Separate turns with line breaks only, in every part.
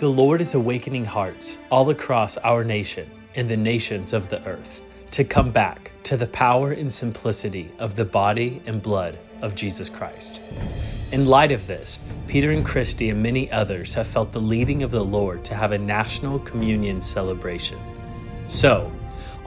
The Lord is awakening hearts all across our nation and the nations of the earth to come back to the power and simplicity of the body and blood of Jesus Christ. In light of this, Peter and Christy and many others have felt the leading of the Lord to have a national communion celebration. So,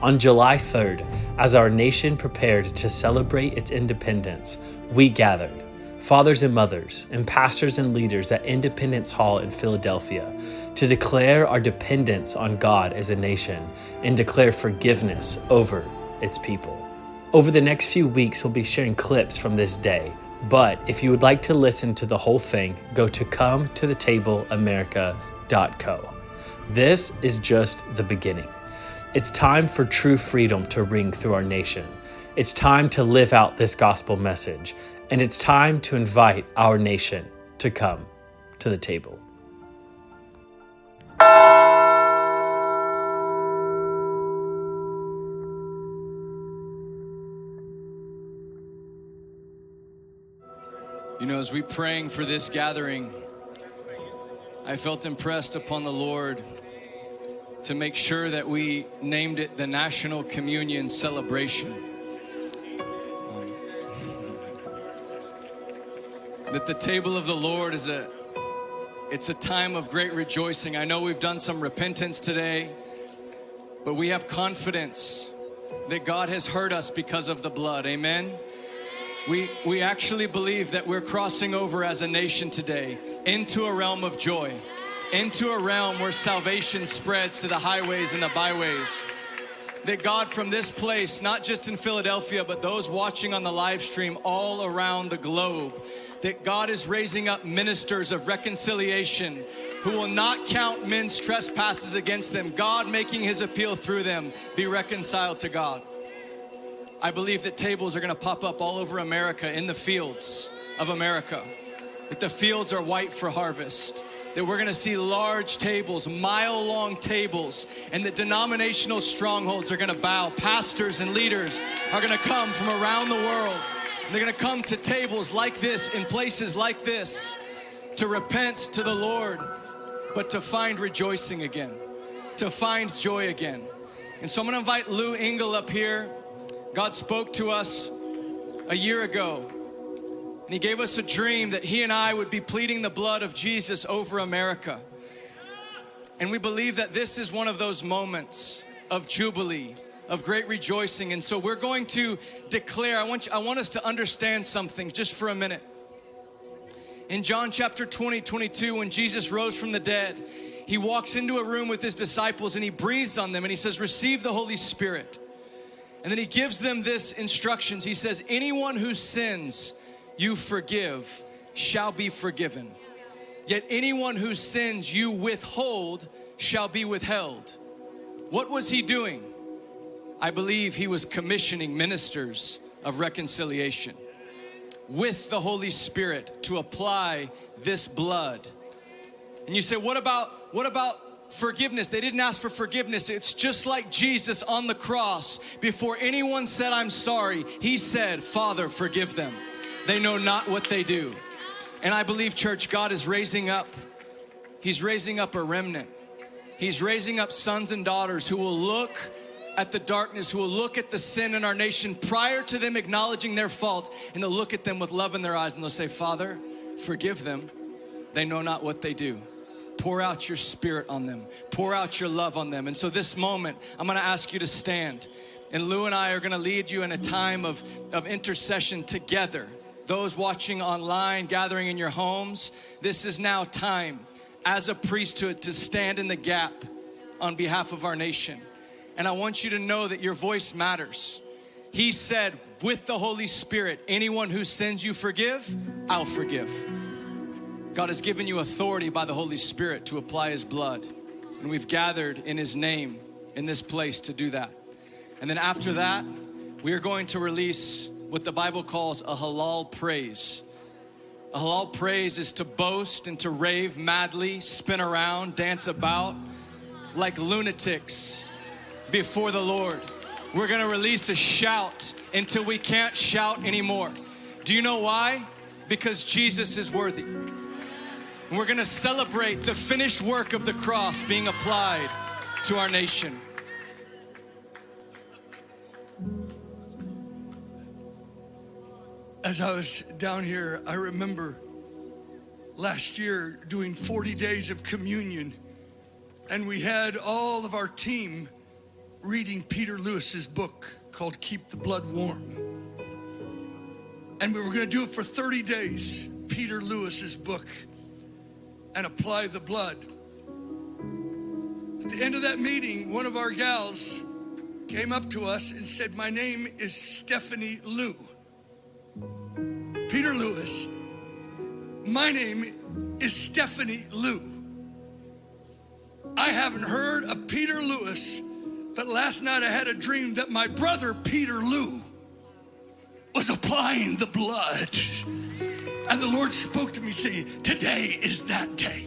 on July 3rd, as our nation prepared to celebrate its independence, we gathered fathers and mothers, and pastors and leaders at Independence Hall in Philadelphia to declare our dependence on God as a nation and declare forgiveness over its people. Over the next few weeks, we'll be sharing clips from this day. But if you would like to listen to the whole thing, go to come. This is just the beginning. It's time for true freedom to ring through our nation. It's time to live out this gospel message, and it's time to invite our nation to come to the table.
You know, as we praying for this gathering, I felt impressed upon the Lord to make sure that we named it the National Communion Celebration. That the table of the Lord is a it's a time of great rejoicing. I know we've done some repentance today, but we have confidence that God has heard us because of the blood. Amen. We, we actually believe that we're crossing over as a nation today into a realm of joy, into a realm where salvation spreads to the highways and the byways. That God, from this place, not just in Philadelphia, but those watching on the live stream all around the globe, that God is raising up ministers of reconciliation who will not count men's trespasses against them, God making his appeal through them, be reconciled to God. I believe that tables are gonna pop up all over America in the fields of America. That the fields are white for harvest. That we're gonna see large tables, mile long tables, and that denominational strongholds are gonna bow. Pastors and leaders are gonna come from around the world. They're gonna come to tables like this, in places like this, to repent to the Lord, but to find rejoicing again, to find joy again. And so I'm gonna invite Lou Engle up here. God spoke to us a year ago, and He gave us a dream that He and I would be pleading the blood of Jesus over America. And we believe that this is one of those moments of jubilee, of great rejoicing. And so we're going to declare, I want, you, I want us to understand something just for a minute. In John chapter 20, 22, when Jesus rose from the dead, he walks into a room with his disciples and he breathes on them and he says, Receive the Holy Spirit. And then he gives them this instructions. He says, Anyone who sins you forgive shall be forgiven. Yet anyone whose sins you withhold shall be withheld. What was he doing? I believe he was commissioning ministers of reconciliation with the Holy Spirit to apply this blood. And you say, what about what about forgiveness? They didn't ask for forgiveness. It's just like Jesus on the cross. Before anyone said, I'm sorry, he said, Father, forgive them. They know not what they do. And I believe, church, God is raising up, He's raising up a remnant. He's raising up sons and daughters who will look at the darkness, who will look at the sin in our nation prior to them acknowledging their fault, and they'll look at them with love in their eyes and they'll say, Father, forgive them. They know not what they do. Pour out your spirit on them, pour out your love on them. And so, this moment, I'm gonna ask you to stand. And Lou and I are gonna lead you in a time of, of intercession together. Those watching online, gathering in your homes, this is now time as a priesthood to stand in the gap on behalf of our nation. And I want you to know that your voice matters. He said, with the Holy Spirit, anyone who sins you forgive, I'll forgive. God has given you authority by the Holy Spirit to apply His blood. And we've gathered in His name in this place to do that. And then after that, we are going to release what the Bible calls a halal praise. A halal praise is to boast and to rave madly, spin around, dance about like lunatics before the Lord. We're gonna release a shout until we can't shout anymore. Do you know why? Because Jesus is worthy. We're going to celebrate the finished work of the cross being applied to our nation.
As I was down here, I remember last year doing 40 days of communion, and we had all of our team reading Peter Louis's book called Keep the Blood Warm. And we were going to do it for 30 days, Peter Louis's book, and apply the blood. At the end of that meeting, one of our gals came up to us and said, My name is Stephanie Lou. Peter Louis, my name is Stephanie Lou. I haven't heard of Peter Louis, but last night I had a dream that my brother Peter Lou was applying the blood. And the Lord spoke to me saying, Today is that day.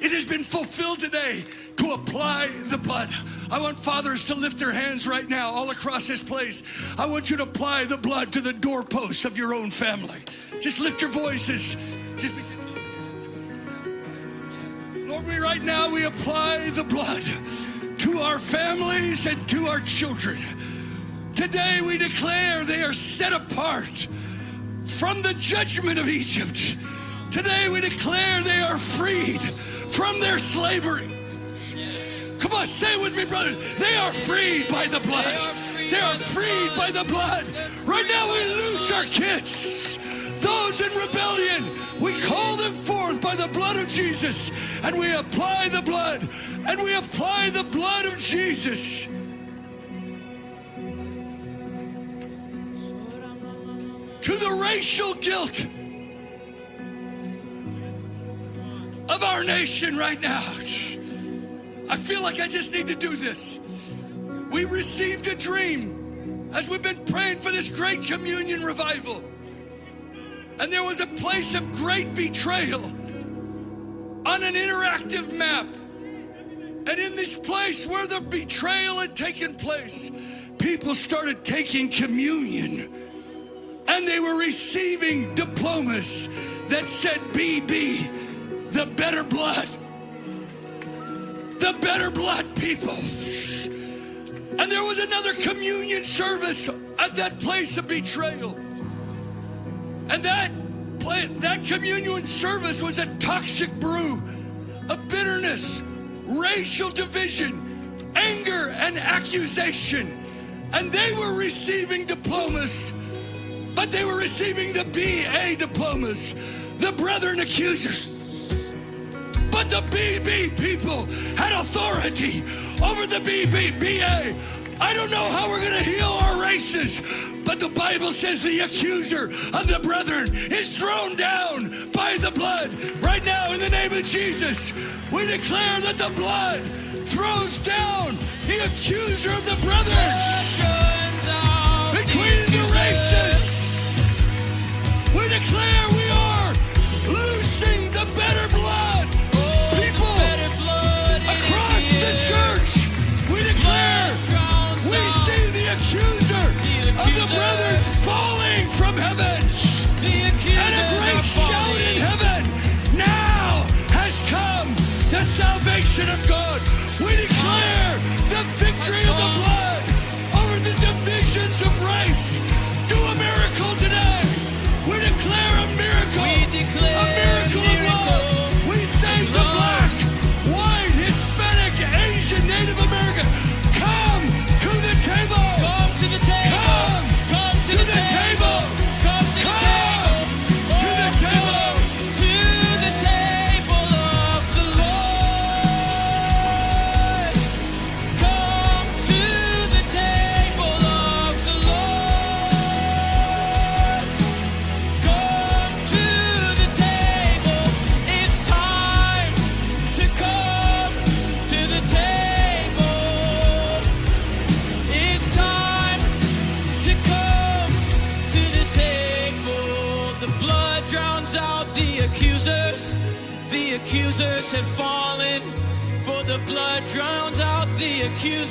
It has been fulfilled today to apply the blood. I want fathers to lift their hands right now all across this place. I want you to apply the blood to the doorposts of your own family. Just lift your voices. Just begin. Lord, we right now we apply the blood to our families and to our children. Today we declare they are set apart from the judgment of Egypt. Today we declare they are freed from their slavery. Come on, say it with me, brother. They are freed by the blood. They are freed by the blood. Right now we loose our kids. Those in rebellion, we call them forth by the blood of Jesus. And we apply the blood. And we apply the blood of Jesus. To the racial guilt of our nation right now. I feel like I just need to do this. We received a dream as we've been praying for this great communion revival. And there was a place of great betrayal on an interactive map. And in this place where the betrayal had taken place, people started taking communion and they were receiving diplomas that said BB, the better blood. The better blood people. And there was another communion service at that place of betrayal. And that that communion service was a toxic brew of bitterness, racial division, anger, and accusation. And they were receiving diplomas, but they were receiving the BA diplomas, the brethren accusers. But the BB people had authority over the BBBA. I don't know how we're going to heal our races, but the Bible says the accuser of the brethren is thrown down by the blood. Right now, in the name of Jesus, we declare that the blood throws down the accuser of the brethren between the races. We declare we are loosing the better blood. People across the church, we declare we see the accuser of the brethren falling from heaven. And a great shout in heaven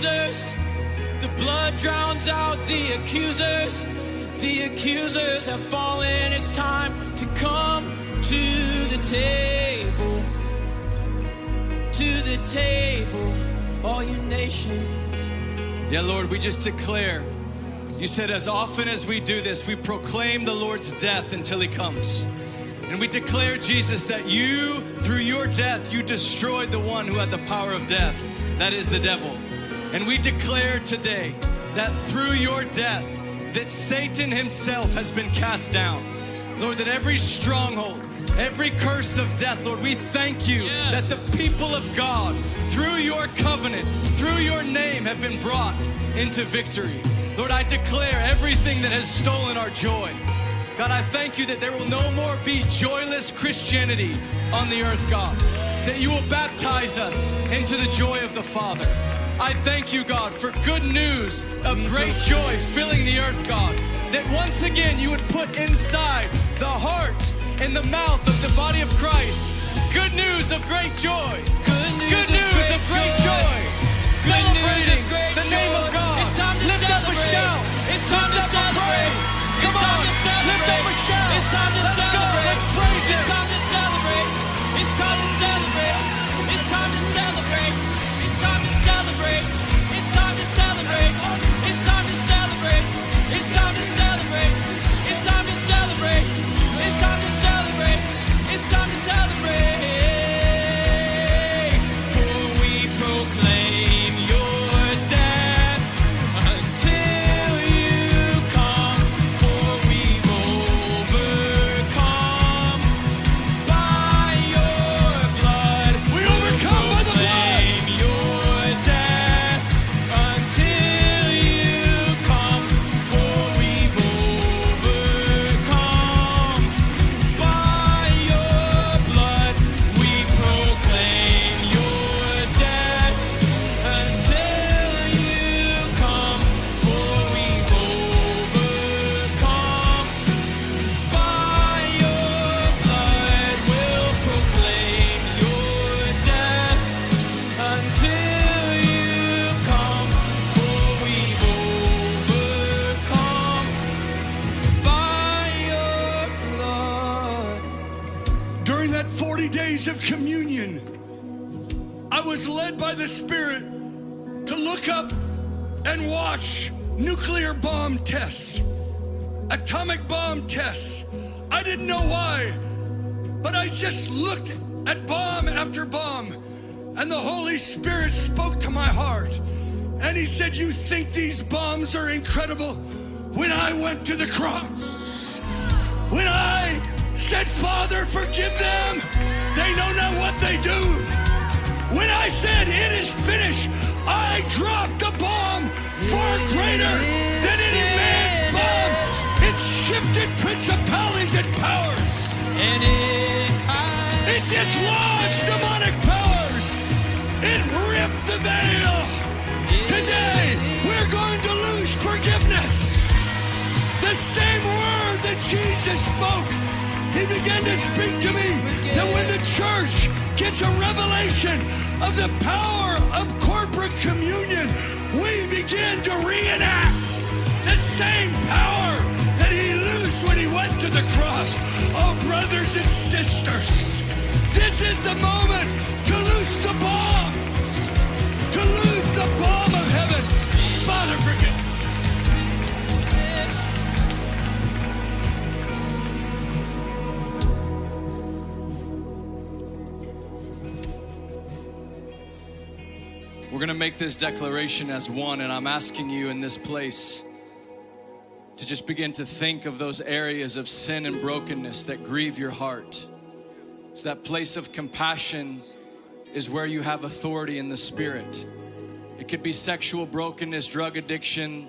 the.
The blood drowns out the accusers. The accusers have fallen. It's time to come to the table. To the table, all you nations.
Yeah, Lord, we just declare. You said, as often as we do this, we proclaim the Lord's death until he comes. And we declare, Jesus, that you, through your death, you destroyed the one who had the power of death, that is the devil. And we declare today that through your death, that Satan himself has been cast down. Lord, that every stronghold, every curse of death, Lord, we thank you
Yes.
that the people of God, through your covenant, through your name, have been brought into victory. Lord, I declare everything that has stolen our joy. God, I thank you that there will no more be joyless Christianity on the earth, God. That you will baptize us into the joy of the Father. I thank you, God, for good news of great joy filling the earth, God. That once again you would put inside the heart and the mouth of the body of Christ good news of great joy.
Good news
Good
of
news
great
of great
joy.
joy.
Good news of
Celebrating
great
the name of. God.
It's time to
Lift up a shout.
It's time
Lift
to
up a
celebrate.
praise. Come on. Lift up a shout.
It's time to
Let's go. Let's praise Him.
I was led by the Spirit to look up and watch nuclear bomb tests, atomic bomb tests. I didn't know why, but I just looked at bomb after bomb, and the Holy Spirit spoke to my heart. And He said, You think these bombs are incredible? When I went to the cross, when I said, Father, forgive them, they know not what they do. When I said, It is finished, I dropped a bomb far greater than any man's bomb. It shifted principalities and powers.
And it
It dislodged demonic powers. It ripped the veil. Today, we're going to lose forgiveness. The same word that Jesus spoke, he began to speak to me that when the church gets a revelation of the power of corporate communion, we begin to reenact the same power that he loosed when he went to the cross. Oh, brothers and sisters, this is the moment to loose the bomb,
make this declaration as one, and I'm asking you in this place to just begin to think of those areas of sin and brokenness that grieve your heart. So that place of compassion is where you have authority in the spirit. It could be sexual brokenness, drug addiction,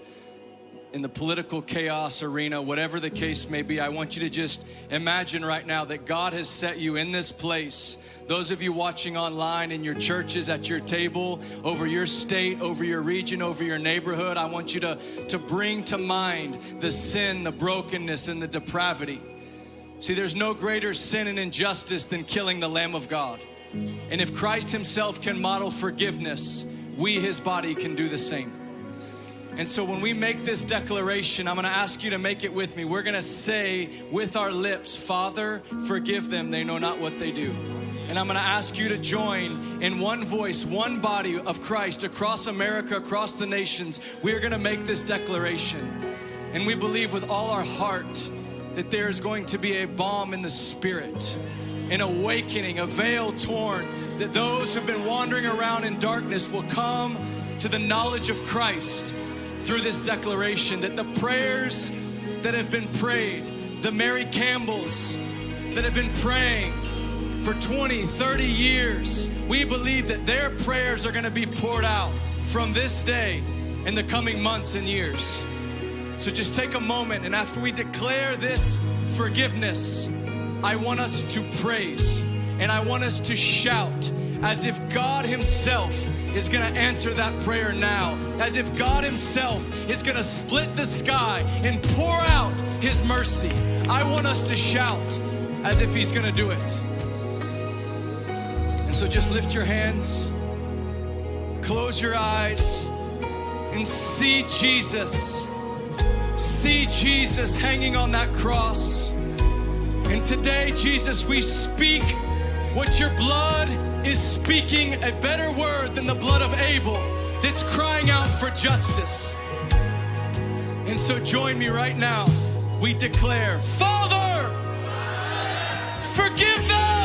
in the political chaos arena, whatever the case may be, I want you to just imagine right now that God has set you in this place. Those of you watching online in your churches, at your table, over your state, over your region, over your neighborhood, I want you to, to bring to mind the sin, the brokenness, and the depravity. See, there's no greater sin and injustice than killing the Lamb of God. And if Christ Himself can model forgiveness, we, His body, can do the same. And so when we make this declaration, I'm gonna ask you to make it with me. We're gonna say with our lips, Father, forgive them, they know not what they do.
And I'm going to ask you to join in one voice, one body of Christ across America, across the nations. We are going to make this declaration. And we believe with all our heart that there is going to be a balm in the spirit, an awakening, a veil torn, that those who've been wandering around in darkness will come to the knowledge of Christ through this declaration, that the prayers that have been prayed, the Mary Campbells that have been praying for 20, 30 years, we believe that their prayers are going to be poured out from this day in the coming months and years. So just take a moment, and after we declare this forgiveness, I want us to praise and I want us to shout as if God Himself is going to answer that prayer now, as if God Himself is going to split the sky and pour out His mercy. I want us to shout as if He's going to do it. And so just lift your hands, close your eyes, and see Jesus. See Jesus hanging on that cross. And today, Jesus, we speak what your blood is speaking a better word Abel that's crying out for justice. And so join me right now. We declare, Father, forgive them,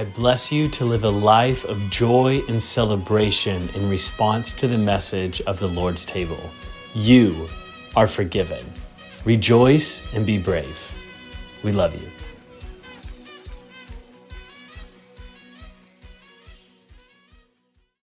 I bless you to live a life of joy and celebration in response to the message of the Lord's table. You are forgiven. Rejoice and be brave. We love you.